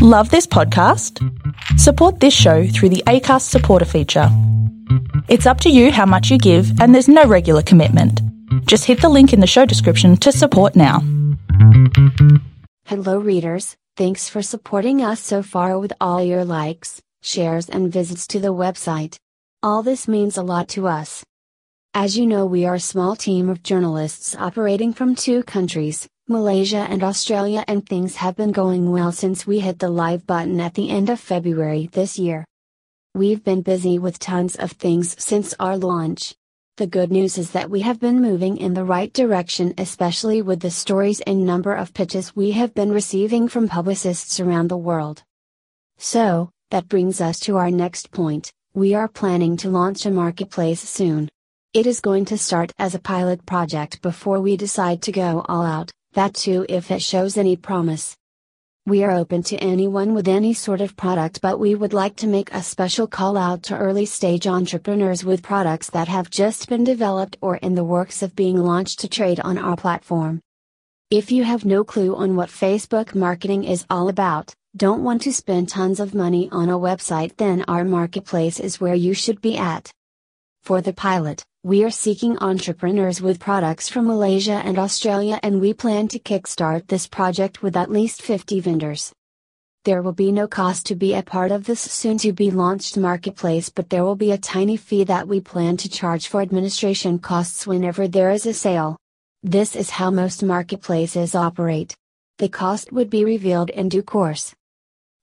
Love this podcast? Support this show through the ACAST supporter feature. It's up to you how much you give, and there's no regular commitment. Just hit the link in the show description to support now. Hello, readers. Thanks for supporting us so far with all your likes, shares, and visits to the website. All this means a lot to us. As you know, we are a small team of journalists operating from two countries, Malaysia and Australia, and things have been going well since we hit the live button at the end of February this year. We've been busy with tons of things since our launch. The good news is that we have been moving in the right direction, especially with the stories and number of pitches we have been receiving from publicists around the world. So, that brings us to our next point we are planning to launch a marketplace soon. It is going to start as a pilot project before we decide to go all out that too if it shows any promise. We are open to anyone with any sort of product, but we would like to make a special call out to early stage entrepreneurs with products that have just been developed or in the works of being launched to trade on our platform. If you have no clue on what Facebook marketing is all about, don't want to spend tons of money on a website, then our marketplace is where you should be at. For the pilot, we are seeking entrepreneurs with products from Malaysia and Australia, and we plan to kickstart this project with at least 50 vendors. There will be no cost to be a part of this soon to be launched marketplace, but there will be a tiny fee that we plan to charge for administration costs whenever there is a sale. This is how most marketplaces operate. The cost would be revealed in due course.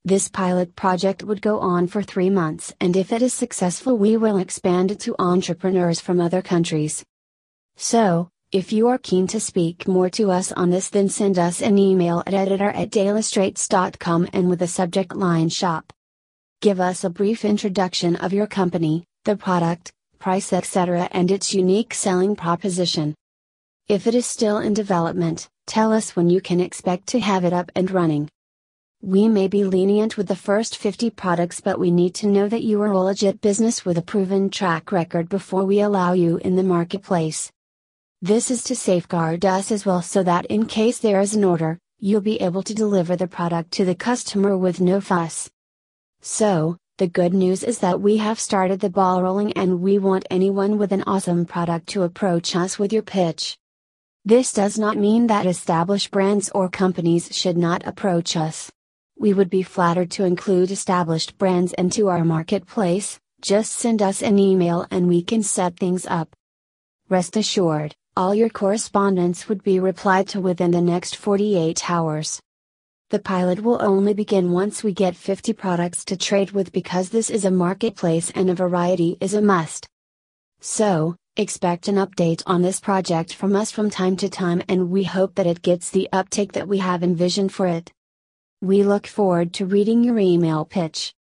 This pilot project would go on for three months, and if it is successful, we will expand it to entrepreneurs from other countries. So, if you are keen to speak more to us on this, then send us an email at editor at dailystraits.com and with the subject line shop. Give us a brief introduction of your company, the product, price, etc., and its unique selling proposition. If it is still in development, tell us when you can expect to have it up and running. We may be lenient with the first 50 products, but we need to know that you are a legit business with a proven track record before we allow you in the marketplace. This is to safeguard us as well so that in case there is an order, you'll be able to deliver the product to the customer with no fuss. So, the good news is that we have started the ball rolling and we want anyone with an awesome product to approach us with your pitch. This does not mean that established brands or companies should not approach us. We would be flattered to include established brands into our marketplace, just send us an email and we can set things up. Rest assured, all your correspondence would be replied to within the next 48 hours. The pilot will only begin once we get 50 products to trade with because this is a marketplace and a variety is a must. So, expect an update on this project from us from time to time and we hope that it gets the uptake that we have envisioned for it. We look forward to reading your email pitch.